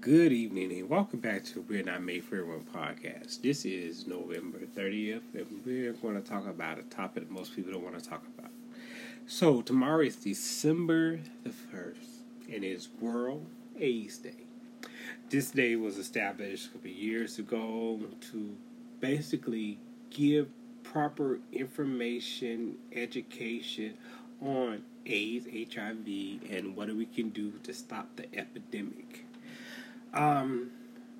Good evening and welcome back to We're Not Made for Everyone podcast. This is November 30th and we're going to talk about a topic that most people don't want to talk about. So, tomorrow is December the 1st and it's World AIDS Day. This day was established a couple years ago to basically give proper information, education on AIDS, HIV, and what we can do to stop the epidemic. Um,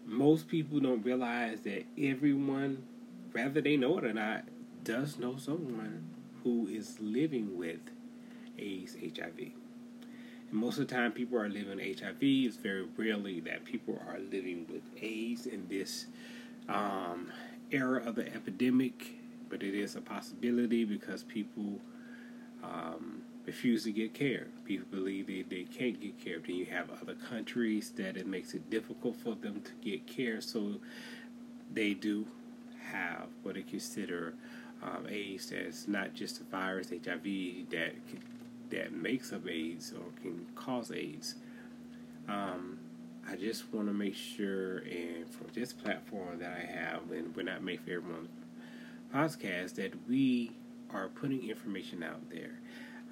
most people don't realize that everyone, whether they know it or not, does know someone who is living with AIDS, HIV. And most of the time, people are living with HIV. It's very rarely that people are living with AIDS in this um, era of the epidemic, but it is a possibility because people um, refuse to get care. People believe they, they can't get care. Then you have other countries that it makes it difficult for them to get care, so they do have what they consider um, AIDS as not just a virus, HIV, that that makes up AIDS or can cause AIDS. Um, I just want to make sure, and from this platform that I have, and we're not made for everyone podcast, that we are putting information out there.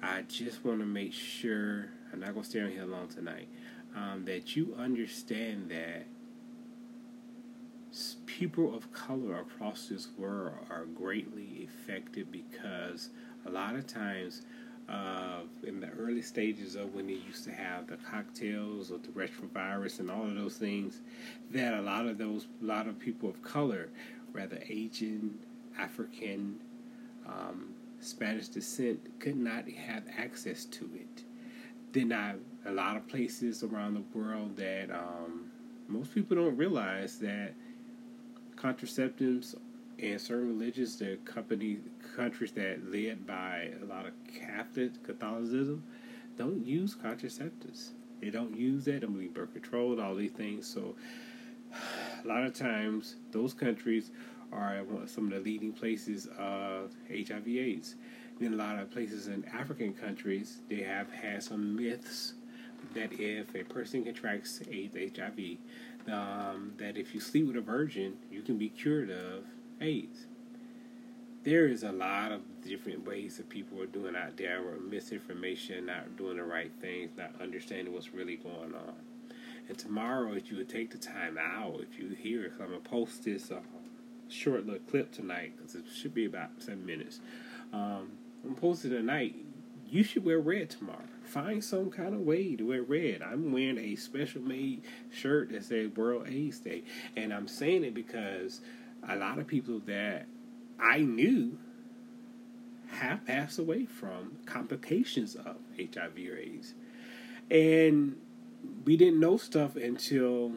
I just want to make sure I'm not going to stay on here long tonight. Um, that you understand that people of color across this world are greatly affected because a lot of times uh, in the early stages of when they used to have the cocktails or the retrovirus and all of those things, that a lot of those, a lot of people of color, rather Asian, African, um, Spanish descent, could not have access to it. Then I, a lot of places around the world that um, most people don't realize that contraceptives and certain religions, the company countries that led by a lot of Catholic Catholicism, don't use contraceptives. They don't use that. I mean, birth control, all these things. So, a lot of times, those countries are some of the leading places of HIV/AIDS. In a lot of places in African countries, they have had some myths that if a person contracts AIDS, HIV, um, that if you sleep with a virgin, you can be cured of AIDS. There is a lot of different ways that people are doing out there with misinformation, not doing the right things, not understanding what's really going on. And tomorrow, if you would take the time out, if you hear it, I'm going to post this uh, short little clip tonight because it should be about seven minutes. Um, I'm posting tonight. You should wear red tomorrow. Find some kind of way to wear red. I'm wearing a special made shirt that says World AIDS Day, and I'm saying it because a lot of people that I knew have passed away from complications of HIV or AIDS, and we didn't know stuff until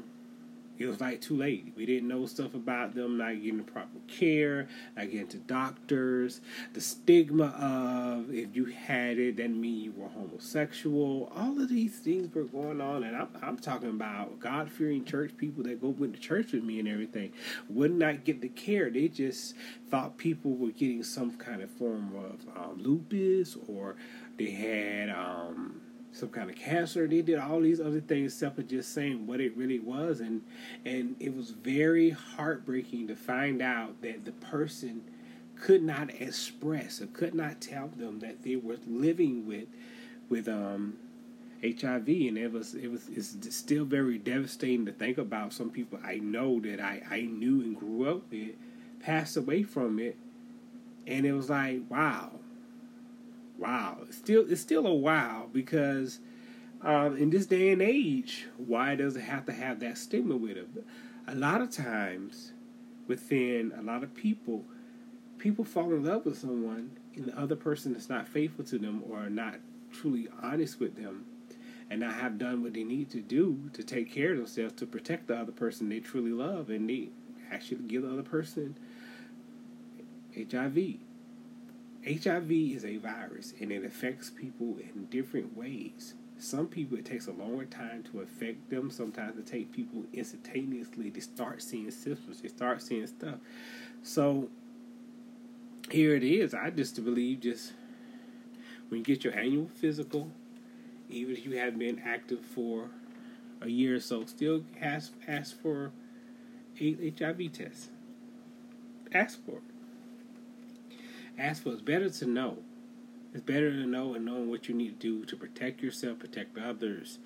it was like too late. We didn't know stuff about them not getting the proper care, not getting to doctors, the stigma of if you had it, that mean you were homosexual. All of these things were going on, and I'm, I'm talking about God fearing church people that go into church with me and everything would not get the care. They just thought people were getting some kind of form of um, lupus or they had. Um, some kind of cancer. They did all these other things except for just saying what it really was, and and it was very heartbreaking to find out that the person could not express or could not tell them that they were living with with um HIV, and it was it was it's still very devastating to think about. Some people I know that I I knew and grew up with passed away from it, and it was like wow wow. It's still it's still a wow because um, in this day and age, why does it have to have that stigma with it? A lot of times, within a lot of people, people fall in love with someone, and the other person is not faithful to them or not truly honest with them, and not have done what they need to do to take care of themselves to protect the other person they truly love, and they actually give the other person HIV. HIV is a virus and it affects people in different ways. Some people it takes a longer time to affect them. Sometimes it takes people instantaneously to start seeing symptoms, they start seeing stuff. So here it is. I just believe just when you get your annual physical, even if you have been active for a year or so, still ask ask for a HIV test. Ask for it. Ask for it. It's better to know. It's better to know and knowing what you need to do to protect yourself, protect others,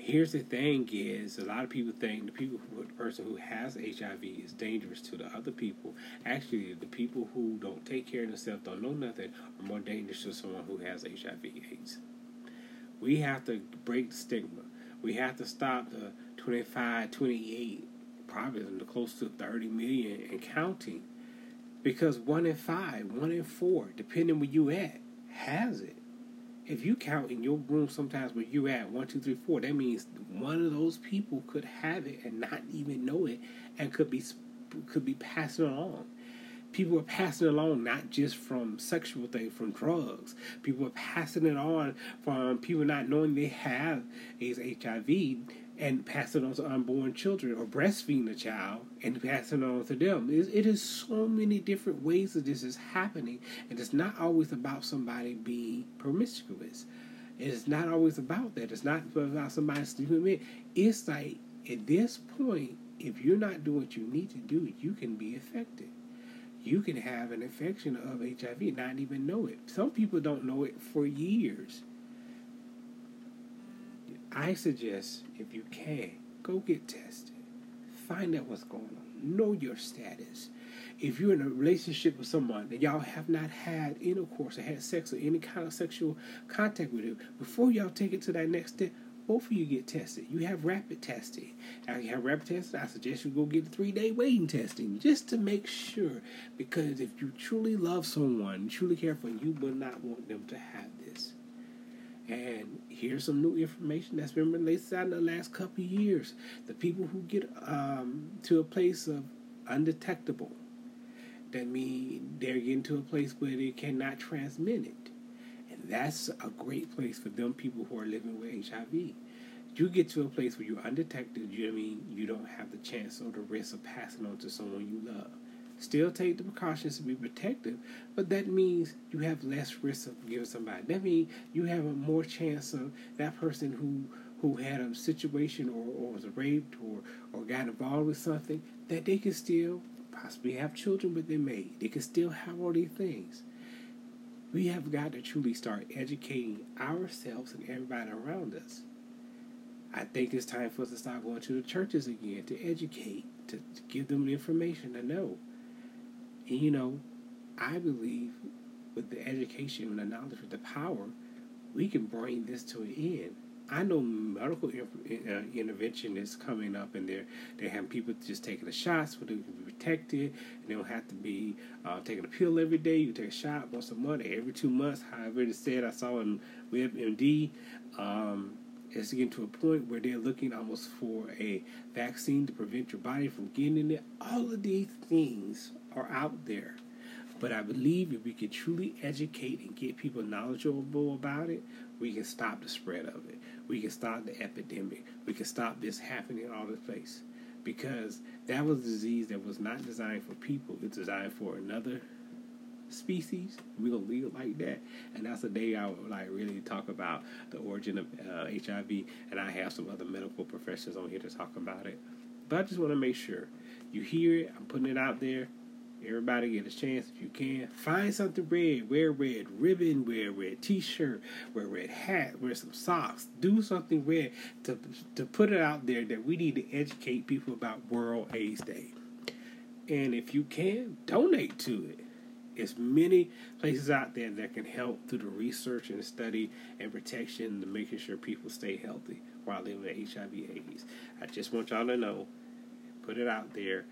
here's the thing is a lot of people think the people who, the person who has HIV is dangerous to the other people. Actually, the people who don't take care of themselves, don't know nothing, are more dangerous to someone who has HIV AIDS. We have to break the stigma. We have to stop the 25, 28, probably close to 30 million and counting. Because one in five, one in four, depending where you at, has it if you count in your room sometimes where you're at one, two, three, four, that means one of those people could have it and not even know it, and could be could be passing it along. People are passing it along not just from sexual things, from drugs. People are passing it on from people not knowing they have is HIV and passing it on to unborn children or breastfeeding a child and passing it on to them. it is so many different ways that this is happening, and it's not always about somebody being promiscuous. It's not always about that. It's not about somebody sleeping with. It's like at this point, if you're not doing what you need to do, you can be affected. You can have an infection of HIV and not even know it. Some people don't know it for years. I suggest, if you can, go get tested. Find out what's going on. Know your status. If you're in a relationship with someone that y'all have not had intercourse or had sex or any kind of sexual contact with them, before y'all take it to that next step, both of you get tested. You have rapid testing. Now you have rapid testing. I suggest you go get the three day waiting testing just to make sure. Because if you truly love someone, truly care for them, you will not want them to have this. And here's some new information that's been released out in the last couple years. The people who get um, to a place of undetectable, that mean they're getting to a place where they cannot transmit it. That's a great place for them people who are living with HIV. You get to a place where you're undetected, you know I mean you don't have the chance or the risk of passing on to someone you love. Still take the precautions to be protective, but that means you have less risk of giving somebody. That means you have a more chance of that person who who had a situation or, or was raped or, or got involved with something that they can still possibly have children with their mate. They can still have all these things. We have got to truly start educating ourselves and everybody around us. I think it's time for us to start going to the churches again to educate, to, to give them the information to know. And you know, I believe with the education and the knowledge, with the power, we can bring this to an end. I know medical uh, intervention is coming up, and they're they have people just taking the shots so they can be protected, and they don't have to be uh, taking a pill every day. You take a shot once a month, every two months. However, it said I saw in WebMD. Um, it's getting to a point where they're looking almost for a vaccine to prevent your body from getting it. All of these things are out there. But I believe if we can truly educate and get people knowledgeable about it, we can stop the spread of it. We can stop the epidemic. We can stop this happening all the place. Because that was a disease that was not designed for people. It's designed for another species. We're gonna leave it like that, and that's the day I would like really talk about the origin of uh, HIV. And I have some other medical professionals on here to talk about it. But I just want to make sure you hear it. I'm putting it out there. Everybody get a chance if you can. Find something red. Wear red ribbon. Wear red t-shirt. Wear red hat. Wear some socks. Do something red to to put it out there that we need to educate people about World AIDS Day. And if you can, donate to it. There's many places out there that can help through the research and study and protection to making sure people stay healthy while living with HIV/AIDS. I just want y'all to know, put it out there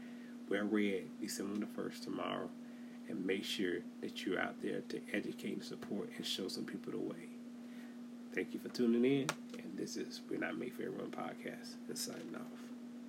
wear red December the 1st tomorrow and make sure that you're out there to educate and support and show some people the way. Thank you for tuning in, and this is We're Not Made for Everyone podcast and signing off.